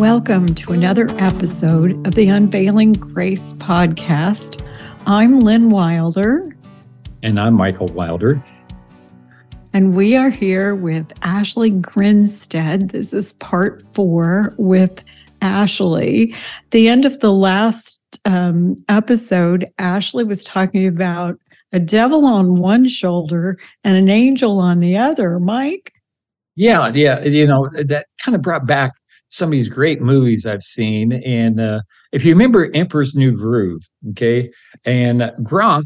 Welcome to another episode of the Unveiling Grace podcast. I'm Lynn Wilder. And I'm Michael Wilder. And we are here with Ashley Grinstead. This is part four with Ashley. The end of the last um, episode, Ashley was talking about a devil on one shoulder and an angel on the other. Mike? Yeah, yeah. You know, that kind of brought back some of these great movies I've seen. And uh, if you remember Emperor's New Groove, okay, and Gronk,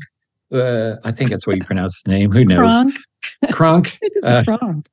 uh, I think that's what you pronounce his name. Who knows? Kronk. Kronk. Uh, Kronk.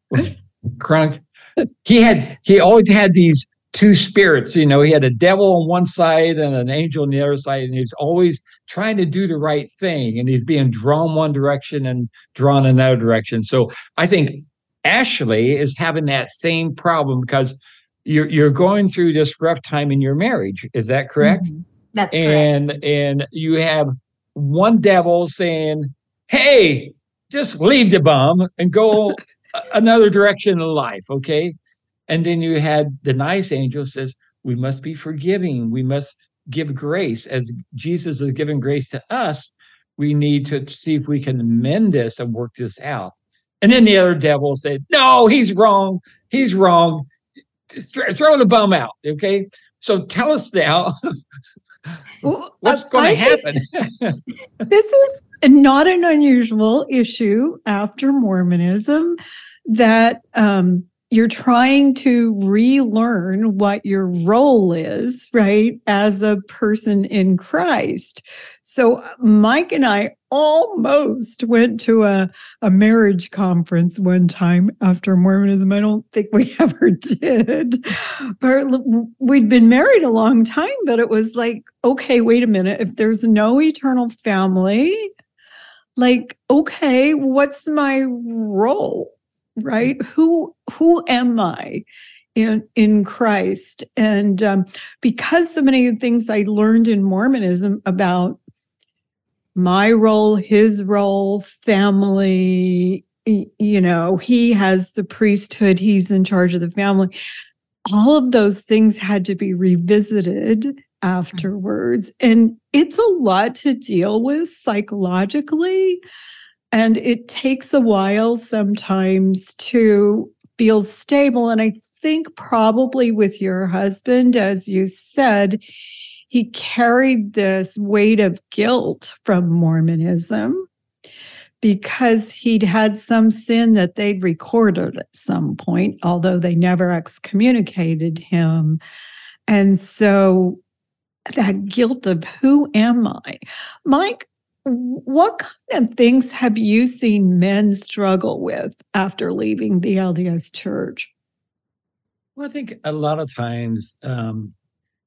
Kronk. He had he always had these two spirits. You know, he had a devil on one side and an angel on the other side, and he's always trying to do the right thing, and he's being drawn one direction and drawn another direction. So I think Ashley is having that same problem because you're you're going through this rough time in your marriage. Is that correct? Mm-hmm. That's and correct. and and you have one devil saying, "Hey, just leave the bum and go another direction in life." Okay, and then you had the nice angel says, "We must be forgiving. We must give grace as Jesus has given grace to us. We need to see if we can mend this and work this out." And then the other devil said, "No, he's wrong. He's wrong throw the bum out. Okay. So tell us now what's going to happen. this is not an unusual issue after Mormonism that um, you're trying to relearn what your role is, right, as a person in Christ. So, Mike and I almost went to a, a marriage conference one time after Mormonism. I don't think we ever did. But we'd been married a long time, but it was like, okay, wait a minute. If there's no eternal family, like, okay, what's my role? Right? Who who am i in in christ? And um, because so many things i learned in mormonism about my role his role family you know he has the priesthood he's in charge of the family. All of those things had to be revisited afterwards. And it's a lot to deal with psychologically and it takes a while sometimes to feel stable. And I think probably with your husband, as you said, he carried this weight of guilt from Mormonism because he'd had some sin that they'd recorded at some point, although they never excommunicated him. And so that guilt of who am I? Mike, what kind of things have you seen men struggle with after leaving the LDS church? Well, I think a lot of times um,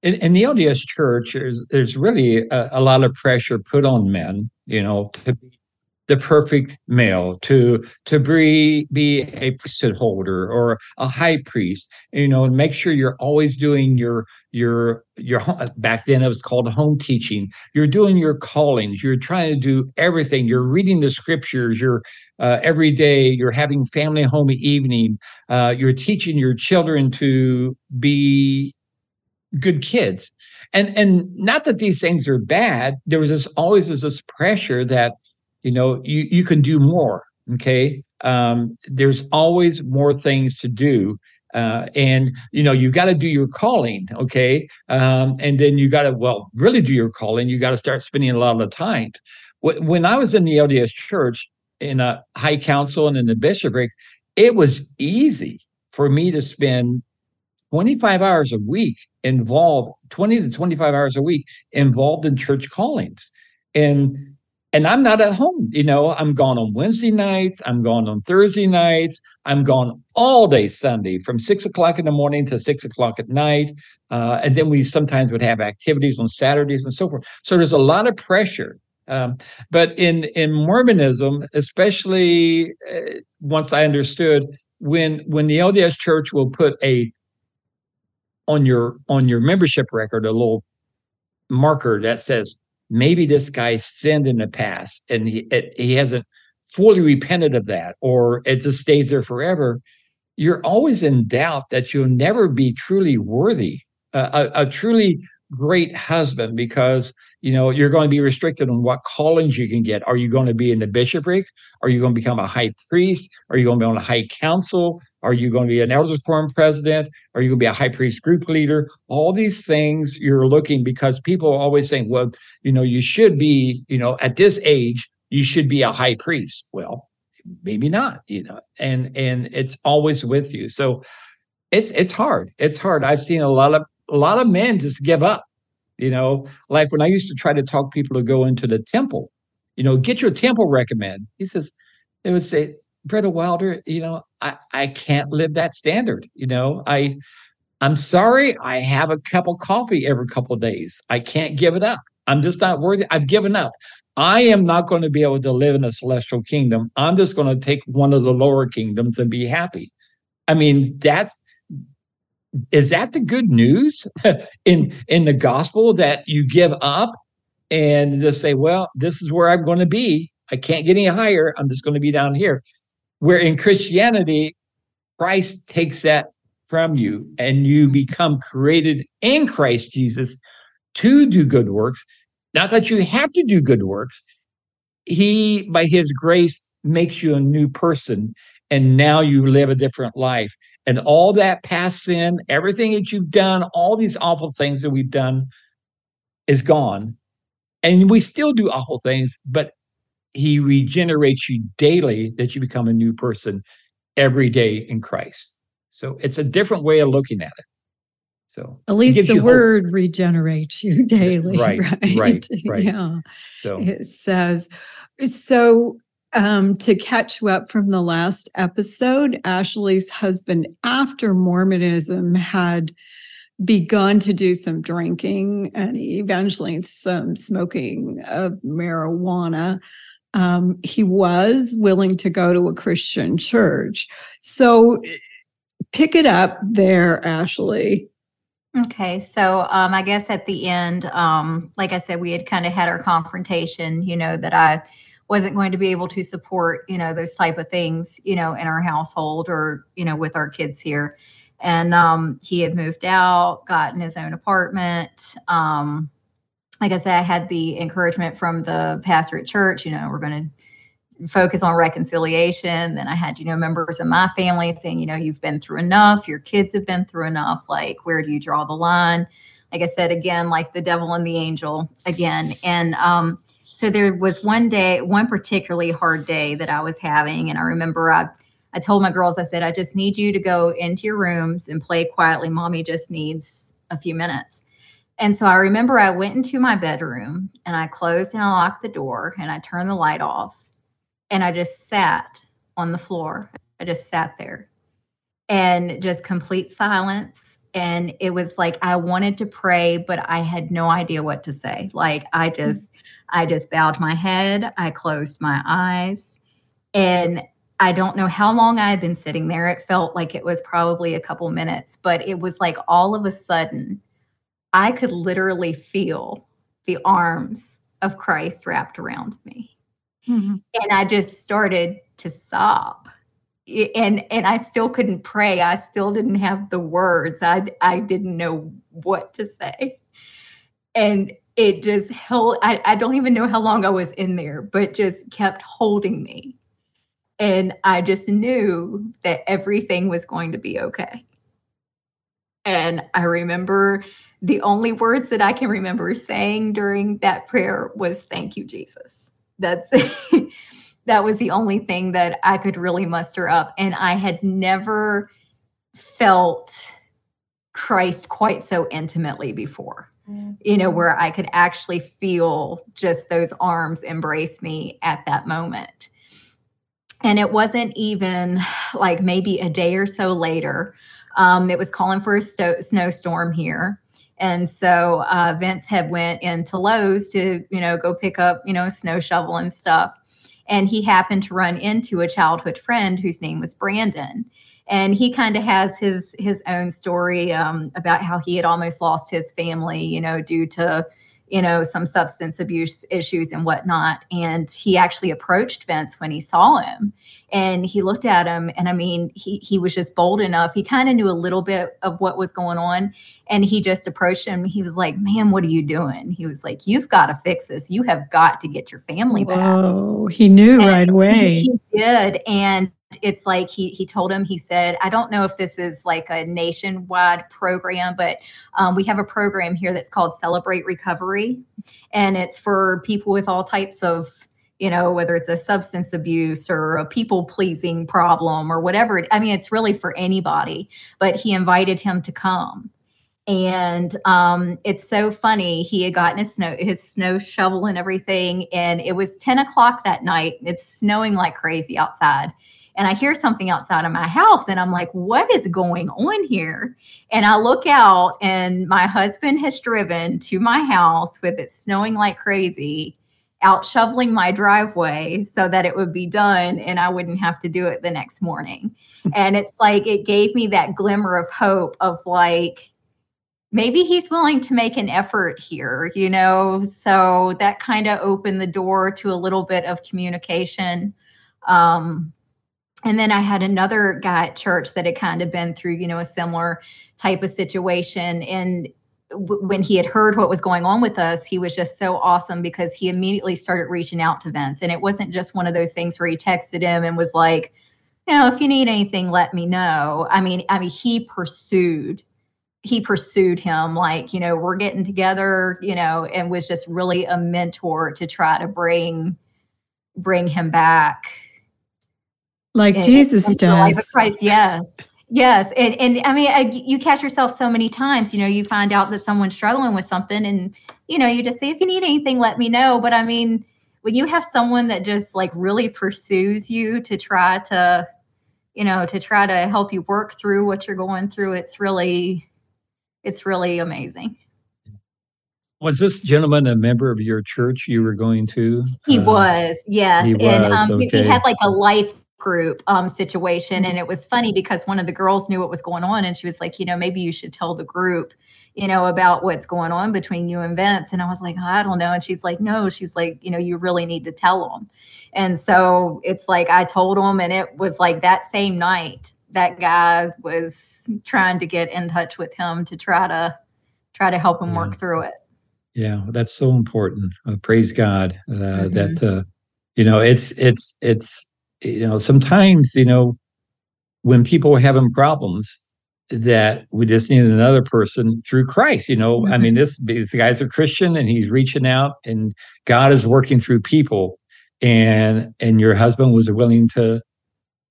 in, in, the LDS church, there's, there's really a, a, lot of pressure put on men, you know, to be the perfect male to to be be a priesthood holder or a high priest you know and make sure you're always doing your your your back then it was called home teaching. You're doing your callings. You're trying to do everything. You're reading the scriptures. You're uh, every day you're having family home evening. Uh, you're teaching your children to be good kids. And and not that these things are bad. There was this always this pressure that you know you you can do more okay? Um, there's always more things to do uh, and you know you got to do your calling okay? Um, and then you got to well really do your calling. You got to start spending a lot of time. When i was in the lds church in a high council and in the bishopric it was easy for me to spend 25 hours a week involved 20 to 25 hours a week involved in church callings. And and I'm not at home. You know, I'm gone on Wednesday nights. I'm gone on Thursday nights. I'm gone all day Sunday from six o'clock in the morning to six o'clock at night. Uh, and then we sometimes would have activities on Saturdays and so forth. So there's a lot of pressure. Um, but in in Mormonism, especially uh, once I understood when when the LDS Church will put a on your on your membership record a little marker that says maybe this guy sinned in the past and he it, he hasn't fully repented of that or it just stays there forever you're always in doubt that you'll never be truly worthy a, a truly great husband because you know you're going to be restricted on what callings you can get. Are you going to be in the bishopric? Are you going to become a high priest? Are you going to be on a high council? Are you going to be an elders quorum president? Are you going to be a high priest group leader? All these things you're looking because people are always saying well you know you should be you know at this age you should be a high priest. Well maybe not you know and and it's always with you. So it's it's hard. It's hard. I've seen a lot of a lot of men just give up. You know, like when I used to try to talk people to go into the temple, you know, get your temple recommend. He says, they would say, Brother Wilder, you know, I, I can't live that standard. You know, I I'm sorry, I have a cup of coffee every couple days. I can't give it up. I'm just not worthy. I've given up. I am not going to be able to live in a celestial kingdom. I'm just going to take one of the lower kingdoms and be happy. I mean, that's is that the good news in in the gospel that you give up and just say well this is where i'm going to be. I can't get any higher. I'm just going to be down here. Where in christianity christ takes that from you and you become created in christ jesus to do good works. Not that you have to do good works. He by his grace makes you a new person and now you live a different life and all that past sin, everything that you've done, all these awful things that we've done is gone. And we still do awful things, but he regenerates you daily that you become a new person every day in Christ. So it's a different way of looking at it. So at least the word hope. regenerates you daily. Right, right, right, right. Yeah. So it says, so um, to catch you up from the last episode, Ashley's husband, after Mormonism, had begun to do some drinking and eventually some smoking of marijuana. Um, he was willing to go to a Christian church. So pick it up there, Ashley. Okay, so um, I guess at the end, um, like I said, we had kind of had our confrontation, you know, that I wasn't going to be able to support you know those type of things you know in our household or you know with our kids here. And um, he had moved out gotten his own apartment. Um, like i said i had the encouragement from the pastor at church you know we're going to focus on reconciliation. Then i had you know members of my family saying you know you've been through enough. Your kids have been through enough. Like where do you draw the line? Like i said again like the devil and the angel again. And um so there was one day, one particularly hard day that I was having. And I remember I, I told my girls, I said, I just need you to go into your rooms and play quietly. Mommy just needs a few minutes. And so I remember I went into my bedroom and I closed and I locked the door and I turned the light off and I just sat on the floor. I just sat there and just complete silence. And it was like I wanted to pray, but I had no idea what to say. Like I just, I just bowed my head, I closed my eyes, and I don't know how long I had been sitting there. It felt like it was probably a couple minutes, but it was like all of a sudden, I could literally feel the arms of Christ wrapped around me. Mm-hmm. And I just started to sob. And and I still couldn't pray. I still didn't have the words. I I didn't know what to say. And it just held I, I don't even know how long i was in there but just kept holding me and i just knew that everything was going to be okay and i remember the only words that i can remember saying during that prayer was thank you jesus that's that was the only thing that i could really muster up and i had never felt christ quite so intimately before you know, where I could actually feel just those arms embrace me at that moment. And it wasn't even like maybe a day or so later. Um, it was calling for a sto- snowstorm here. And so uh, Vince had went into Lowe's to, you know, go pick up, you know, snow shovel and stuff. And he happened to run into a childhood friend whose name was Brandon. And he kind of has his his own story um, about how he had almost lost his family, you know, due to you know, some substance abuse issues and whatnot. And he actually approached Vince when he saw him and he looked at him. And I mean, he, he was just bold enough. He kind of knew a little bit of what was going on. And he just approached him. He was like, Man, what are you doing? He was like, You've got to fix this. You have got to get your family back. Oh, he knew and right away. He did. And it's like he he told him he said i don't know if this is like a nationwide program but um, we have a program here that's called celebrate recovery and it's for people with all types of you know whether it's a substance abuse or a people pleasing problem or whatever i mean it's really for anybody but he invited him to come and um, it's so funny. He had gotten his snow his snow shovel and everything, and it was ten o'clock that night. It's snowing like crazy outside, and I hear something outside of my house and I'm like, what is going on here? And I look out and my husband has driven to my house with it snowing like crazy, out shoveling my driveway so that it would be done and I wouldn't have to do it the next morning. and it's like, it gave me that glimmer of hope of like, maybe he's willing to make an effort here, you know? So that kind of opened the door to a little bit of communication. Um, and then I had another guy at church that had kind of been through, you know, a similar type of situation. And w- when he had heard what was going on with us, he was just so awesome because he immediately started reaching out to Vince. And it wasn't just one of those things where he texted him and was like, you know, if you need anything, let me know. I mean, I mean, he pursued, he pursued him like, you know, we're getting together, you know, and was just really a mentor to try to bring bring him back like and, Jesus and does. Christ, yes. Yes, and and I mean, I, you catch yourself so many times. You know, you find out that someone's struggling with something, and you know, you just say, "If you need anything, let me know." But I mean, when you have someone that just like really pursues you to try to, you know, to try to help you work through what you're going through, it's really, it's really amazing. Was this gentleman a member of your church you were going to? He uh, was, yes. He was, and um, okay. he, he had like a life group um, situation. Mm-hmm. And it was funny because one of the girls knew what was going on. And she was like, you know, maybe you should tell the group, you know, about what's going on between you and Vince. And I was like, I don't know. And she's like, no, she's like, you know, you really need to tell them. And so it's like I told them, and it was like that same night that guy was trying to get in touch with him to try to try to help him yeah. work through it. Yeah, that's so important. Uh, praise God uh, mm-hmm. that uh, you know it's it's it's you know, sometimes, you know, when people are having problems, that we just need another person through Christ. You know, mm-hmm. I mean, this this guy's a Christian and he's reaching out, and God is working through people. And and your husband was willing to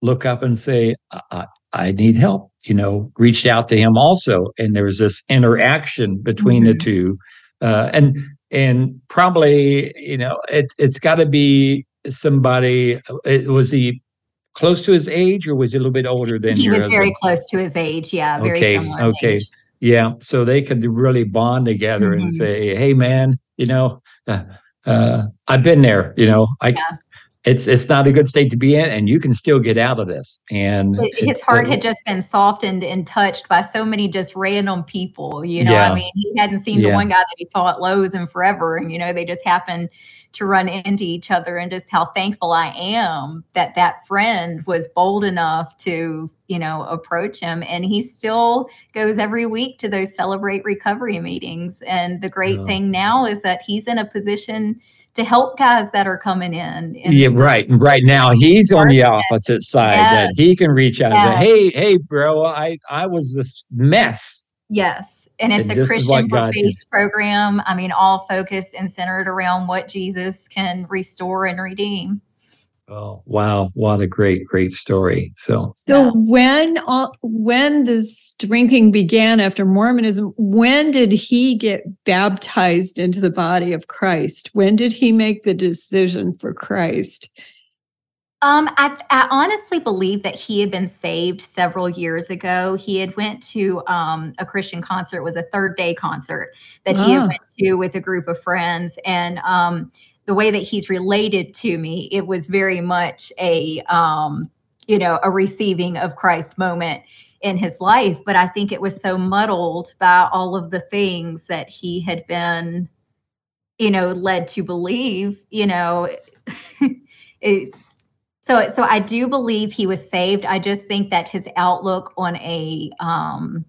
look up and say, I, I need help. You know, reached out to him also, and there was this interaction between mm-hmm. the two, uh, and and probably you know it, it's got to be somebody was he close to his age or was he a little bit older than he was husband? very close to his age yeah very okay okay age. yeah so they could really bond together mm-hmm. and say hey man you know uh, uh, i've been there you know i yeah. It's it's not a good state to be in and you can still get out of this and his heart had just been softened and touched by so many just random people you know yeah. i mean he hadn't seen yeah. the one guy that he saw at Lowe's in forever and you know they just happened to run into each other and just how thankful I am that that friend was bold enough to, you know, approach him. And he still goes every week to those celebrate recovery meetings. And the great yeah. thing now is that he's in a position to help guys that are coming in. Yeah, right. Right now he's on the opposite side yes. that he can reach out yes. and say, Hey, hey, bro, I, I was this mess. Yes and it's and a Christian based program. I mean, all focused and centered around what Jesus can restore and redeem. Oh wow! What a great, great story. So, so when uh, when this drinking began after Mormonism, when did he get baptized into the body of Christ? When did he make the decision for Christ? Um, I, I, honestly believe that he had been saved several years ago. He had went to um, a Christian concert. It was a third day concert that he had ah. went to with a group of friends, and um, the way that he's related to me, it was very much a um, you know a receiving of Christ moment in his life. But I think it was so muddled by all of the things that he had been you know, led to believe, you know, it, so so I do believe he was saved. I just think that his outlook on a um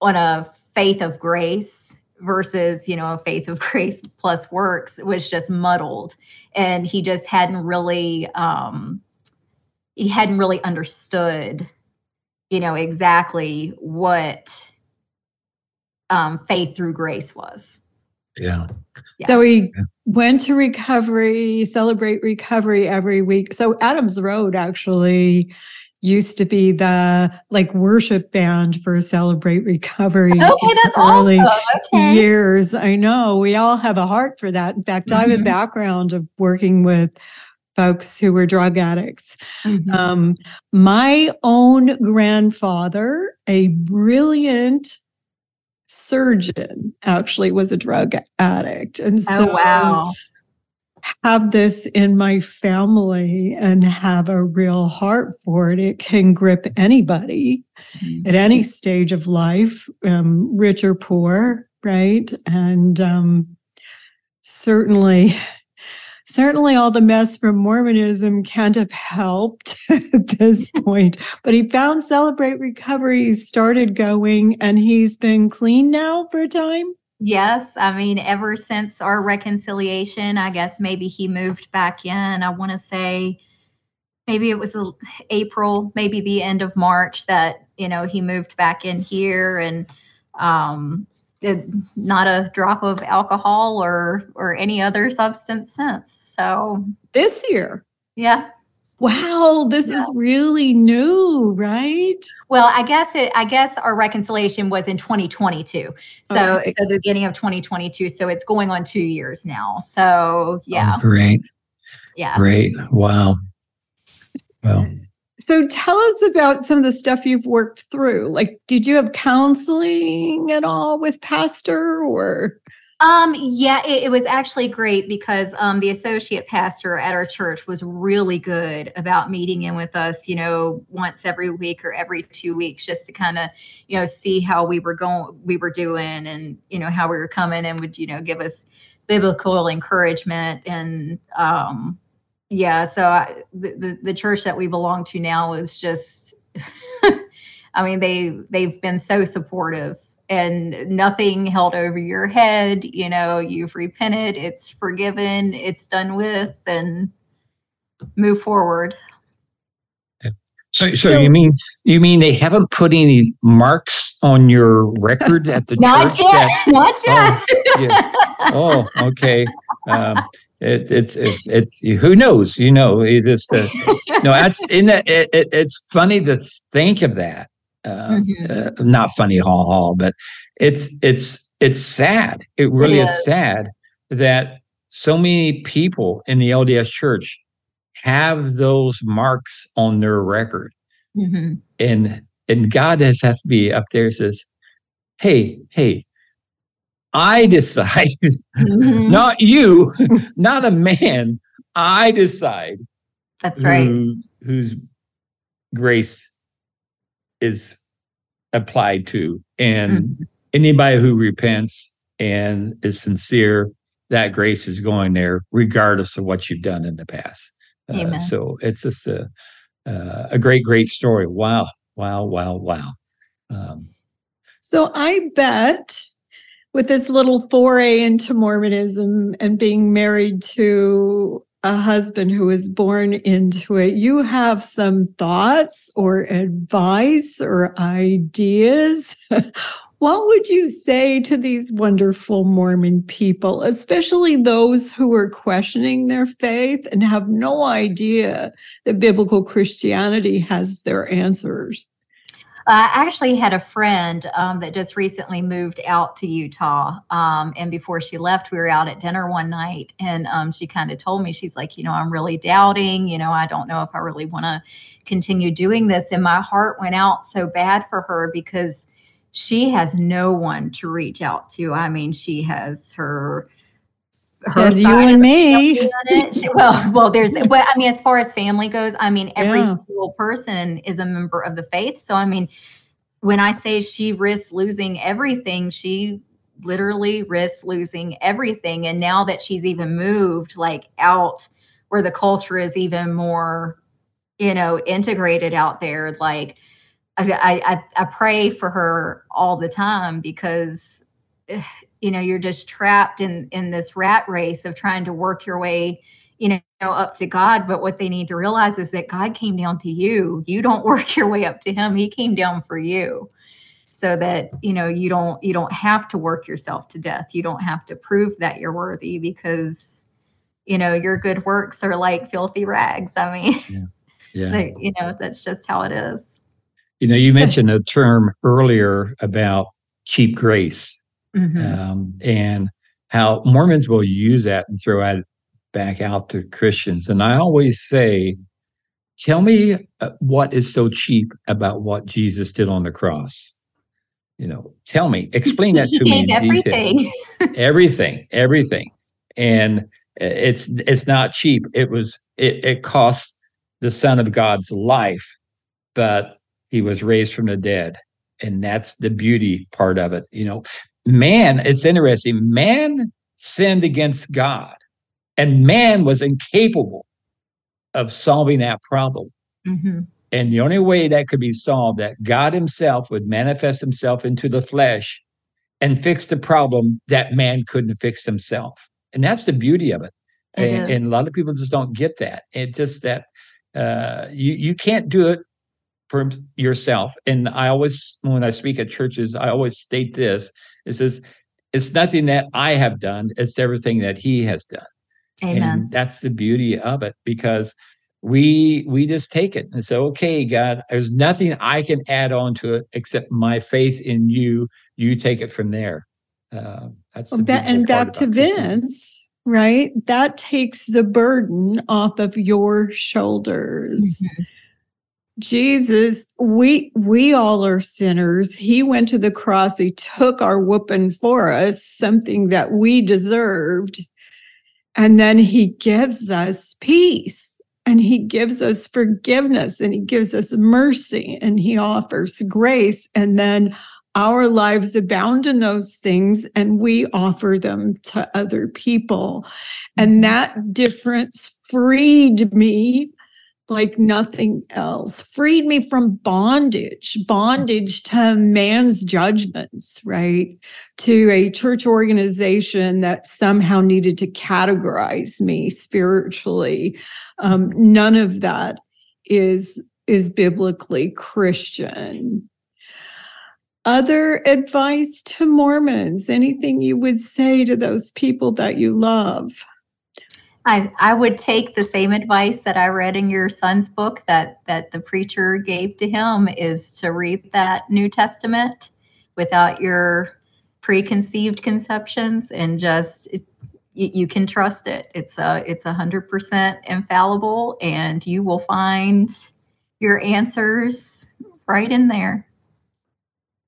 on a faith of grace versus you know a faith of grace plus works was just muddled and he just hadn't really um he hadn't really understood you know exactly what um faith through grace was Yeah. Yeah. So he went to recovery, celebrate recovery every week. So Adams Road actually used to be the like worship band for celebrate recovery. okay that's early awesome okay Years. I know. We all have a heart for that. In fact, I have a Mhm. background of working with folks who were drug addicts. Mhm. Um, my own grandfather, a brilliant surgeon, actually was a drug addict. And so oh wow have this in my family and have a real heart for it. It can grip anybody Mhm. at any stage of life, um, rich or poor, right? And um, certainly, certainly all the mess from Mormonism can't have helped at this point. But he found Celebrate Recovery, he started going, and he's been clean now for a time. Yes, I mean, ever since our reconciliation, I guess maybe he moved back in. I want to say maybe it was a- April, maybe the end of March that, you know, he moved back in here and um not a drop of alcohol or or any other substance since. So, This year. yeah. Wow, this is really new, right? Well, I guess it I guess our reconciliation was in 2022. So oh, Okay. so the beginning of 2022, so it's going on 2 years now. So, oh, yeah. Oh, great. Yeah. Great. Wow. Well, So tell us about some of the stuff you've worked through. Like, did you have counseling at all with pastor or? Um, yeah, it, it was actually great because um, the associate pastor at our church was really good about meeting in with us, you know, once every week or every two weeks, just to kind of, you know, see how we were going, we were doing, and you know how we were coming, and would you know give us biblical encouragement and um, yeah. So I, the, the the church that we belong to now is just, I mean they they've been so supportive and nothing held over your head. You know, you've repented, it's forgiven, it's done with, and move forward. so, so So- you mean you mean they haven't put any marks on your record at the Not church? yet, that- not yet. yeah. oh, okay. Um, it, it's it, it's who knows? You know, it just uh, no. That's in that. It, it, it's funny to think of that. Uh, Mhm. uh, not funny, ha ha, but it's it's it's sad. It really is. is. sad that so many people in the LDS Church have those marks on their record, Mhm. and and God has has to be up there. Says, "Hey, hey, I decide." Mhm. not you, not a man. I decide That's right. who, whose grace is applied to. And Mhm. anybody who repents and is sincere, that grace is going there, regardless of what you've done in the past. Uh, so it's just a uh, a great, great story. Wow, wow, wow, wow. Um, So I bet with this little foray into Mormonism and being married to a husband who was born into it, you have some thoughts or advice or ideas. what would you say to these wonderful Mormon people, especially those who are questioning their faith and have no idea that biblical Christianity has their answers? I actually had a friend um, that just recently moved out to Utah. Um, and before she left, we were out at dinner one night. And um, she kind of told me, she's like, you know, I'm really doubting. You know, I don't know if I really want to continue doing this. And my heart went out so bad for her because she has no one to reach out to. I mean, she has her. There's you and me. family in it. She- Well, well, there's, but I mean, as far as family goes, I mean, every Yeah. single person is a member of the faith. So, I mean, when I say she risks losing everything, she literally risks losing everything. And now that she's even moved like out where the culture is even more, you know, integrated out there, like I, I, I pray for her all the time because, you know, you're just trapped in in this rat race of trying to work your way you know up to god. But what they need to realize is that god came down to you. You don't work your way up to him. He came down for you. So that you know you don't you don't have to work yourself to death. You don't have to prove that you're worthy because you know your good works are like filthy rags. I mean yeah, yeah. You know that's just how it is. You know you mentioned a term earlier about cheap grace mm-hmm. um, and how mormons will use that and throw out back out to Christians. And I always say, tell me uh, what is so cheap about what Jesus did on the cross. You know, tell me, explain that to me. everything. everything, everything. And it's it's not cheap. It was it, it cost the Son of God's life, but he was raised from the dead. And that's the beauty part of it. You know, man, it's interesting. Man sinned against God and man was incapable of solving that problem. Mm-hmm. And the only way that could be solved, that God Himself would manifest Himself into the flesh and fix the problem that man couldn't fix himself. And that's the beauty of it. it and, and, a lot of people just don't get that. It's just that uh, you you can't do it for yourself. And I always, when I speak at churches, I always state this: it says, "It's nothing that I have done; it's everything that He has done." Amen. And that's the beauty of it because we we just take it and say, okay, God, there's nothing I can add on to it except my faith in you. You take it from there. Uh, that's well, and back to Vince, right? That takes the burden off of your shoulders. Mm-hmm. Jesus, we we all are sinners. He went to the cross. He took our whooping for us, something that we deserved. And then he gives us peace and he gives us forgiveness and he gives us mercy and he offers grace. And then our lives abound in those things and we offer them to other people. And mm-hmm. that difference freed me like nothing else, freed me from bondage, bondage to man's judgments, right? To a church organization that somehow needed to categorize me spiritually. Um, none of that is is biblically Christian. Other advice to Mormons, anything you would say to those people that you love? I, I would take the same advice that I read in your son's book that that the preacher gave to him is to read that New Testament without your preconceived conceptions and just it, you, you, can trust it. It's a it's a hundred percent infallible, and you will find your answers right in there.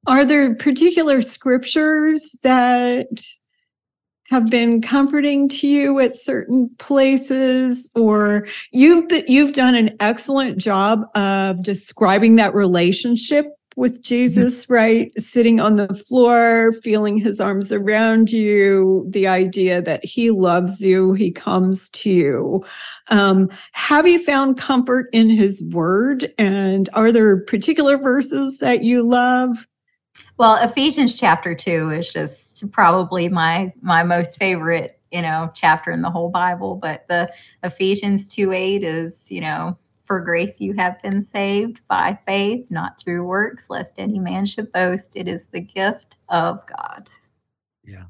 Are there particular scriptures that have been comforting to you at certain places or you've been, you've done an excellent job of describing that relationship with mm-hmm. Jesus, mm-hmm. right? Sitting on the floor, feeling his arms around you, the idea that he loves you, he comes to you. Um, have you found comfort in his word? And are there particular verses that you love? Well, Ephesians chapter 2 is just probably my my most favorite, you know, chapter in the whole Bible, but the Ephesians 2 8 is, you know, for grace you have been saved by faith, not through works, lest any man should boast. It is the gift of God. Yeah.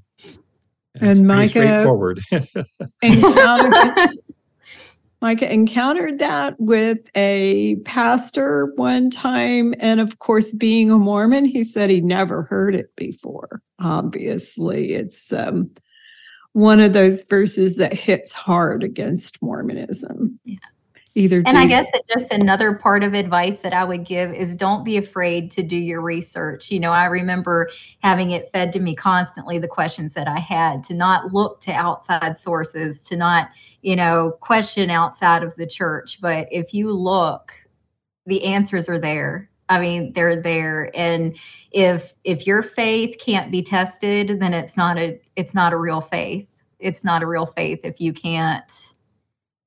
That's and Micah straightforward. Micah encountered that with a pastor one time. And of course, being a Mormon, he said he never heard it before. Obviously, it's um, one of those verses that hits hard against Mormonism. Yeah either and i guess just another part of advice that i would give is don't be afraid to do your research you know i remember having it fed to me constantly the questions that i had to not look to outside sources to not you know question outside of the church but if you look the answers are there I mean, they're there. And if if your faith can't be tested, then it's not a it's not a real faith. It's not a real faith if you can't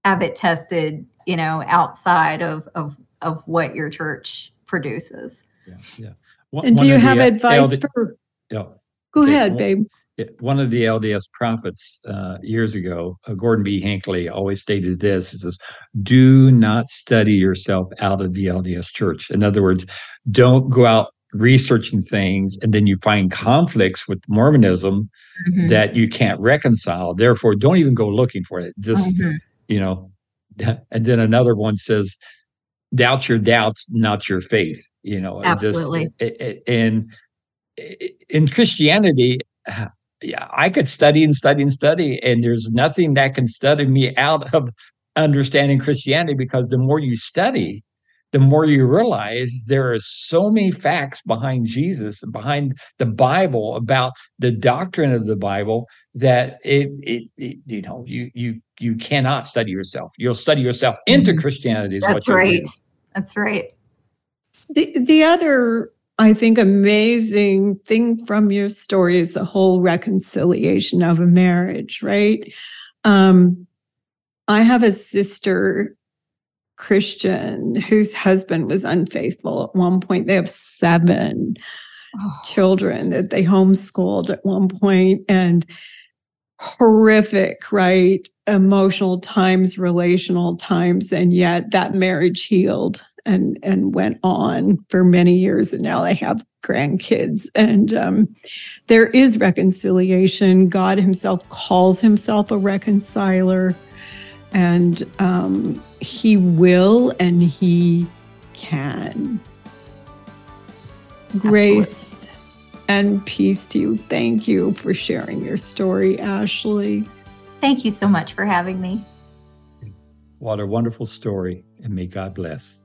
have it tested, you know, outside of of of what your church produces. Yeah, yeah. One, and do you have advice LD, for? Yeah. Go ahead, babe. One of the LDS prophets uh, years ago, uh, Gordon B. Hinckley, always stated this: "He says, do not study yourself out of the LDS Church. In other words, don't go out researching things and then you find conflicts with Mormonism mm-hmm. that you can't reconcile. Therefore, don't even go looking for it. Just mm-hmm. you know." And then another one says, doubt your doubts, not your faith. You know, absolutely. Just, and in Christianity, yeah, I could study and study and study, and there's nothing that can study me out of understanding Christianity because the more you study, the more you realize there are so many facts behind Jesus behind the Bible about the doctrine of the Bible that it, it, it you know you you you cannot study yourself. You'll study yourself into mm-hmm. Christianity. That's right. That's right. The the other I think amazing thing from your story is the whole reconciliation of a marriage, right? Um, I have a sister Christian whose husband was unfaithful at one point. They have seven oh. children that they homeschooled at one point and horrific, right? Emotional times, relational times, and yet that marriage healed and and went on for many years, and now they have grandkids. And um, there is reconciliation. God Himself calls Himself a reconciler, and um, He will and He can. Grace and peace to you. Thank you for sharing your story, Ashley. Thank you so much for having me. What a wonderful story, and may God bless.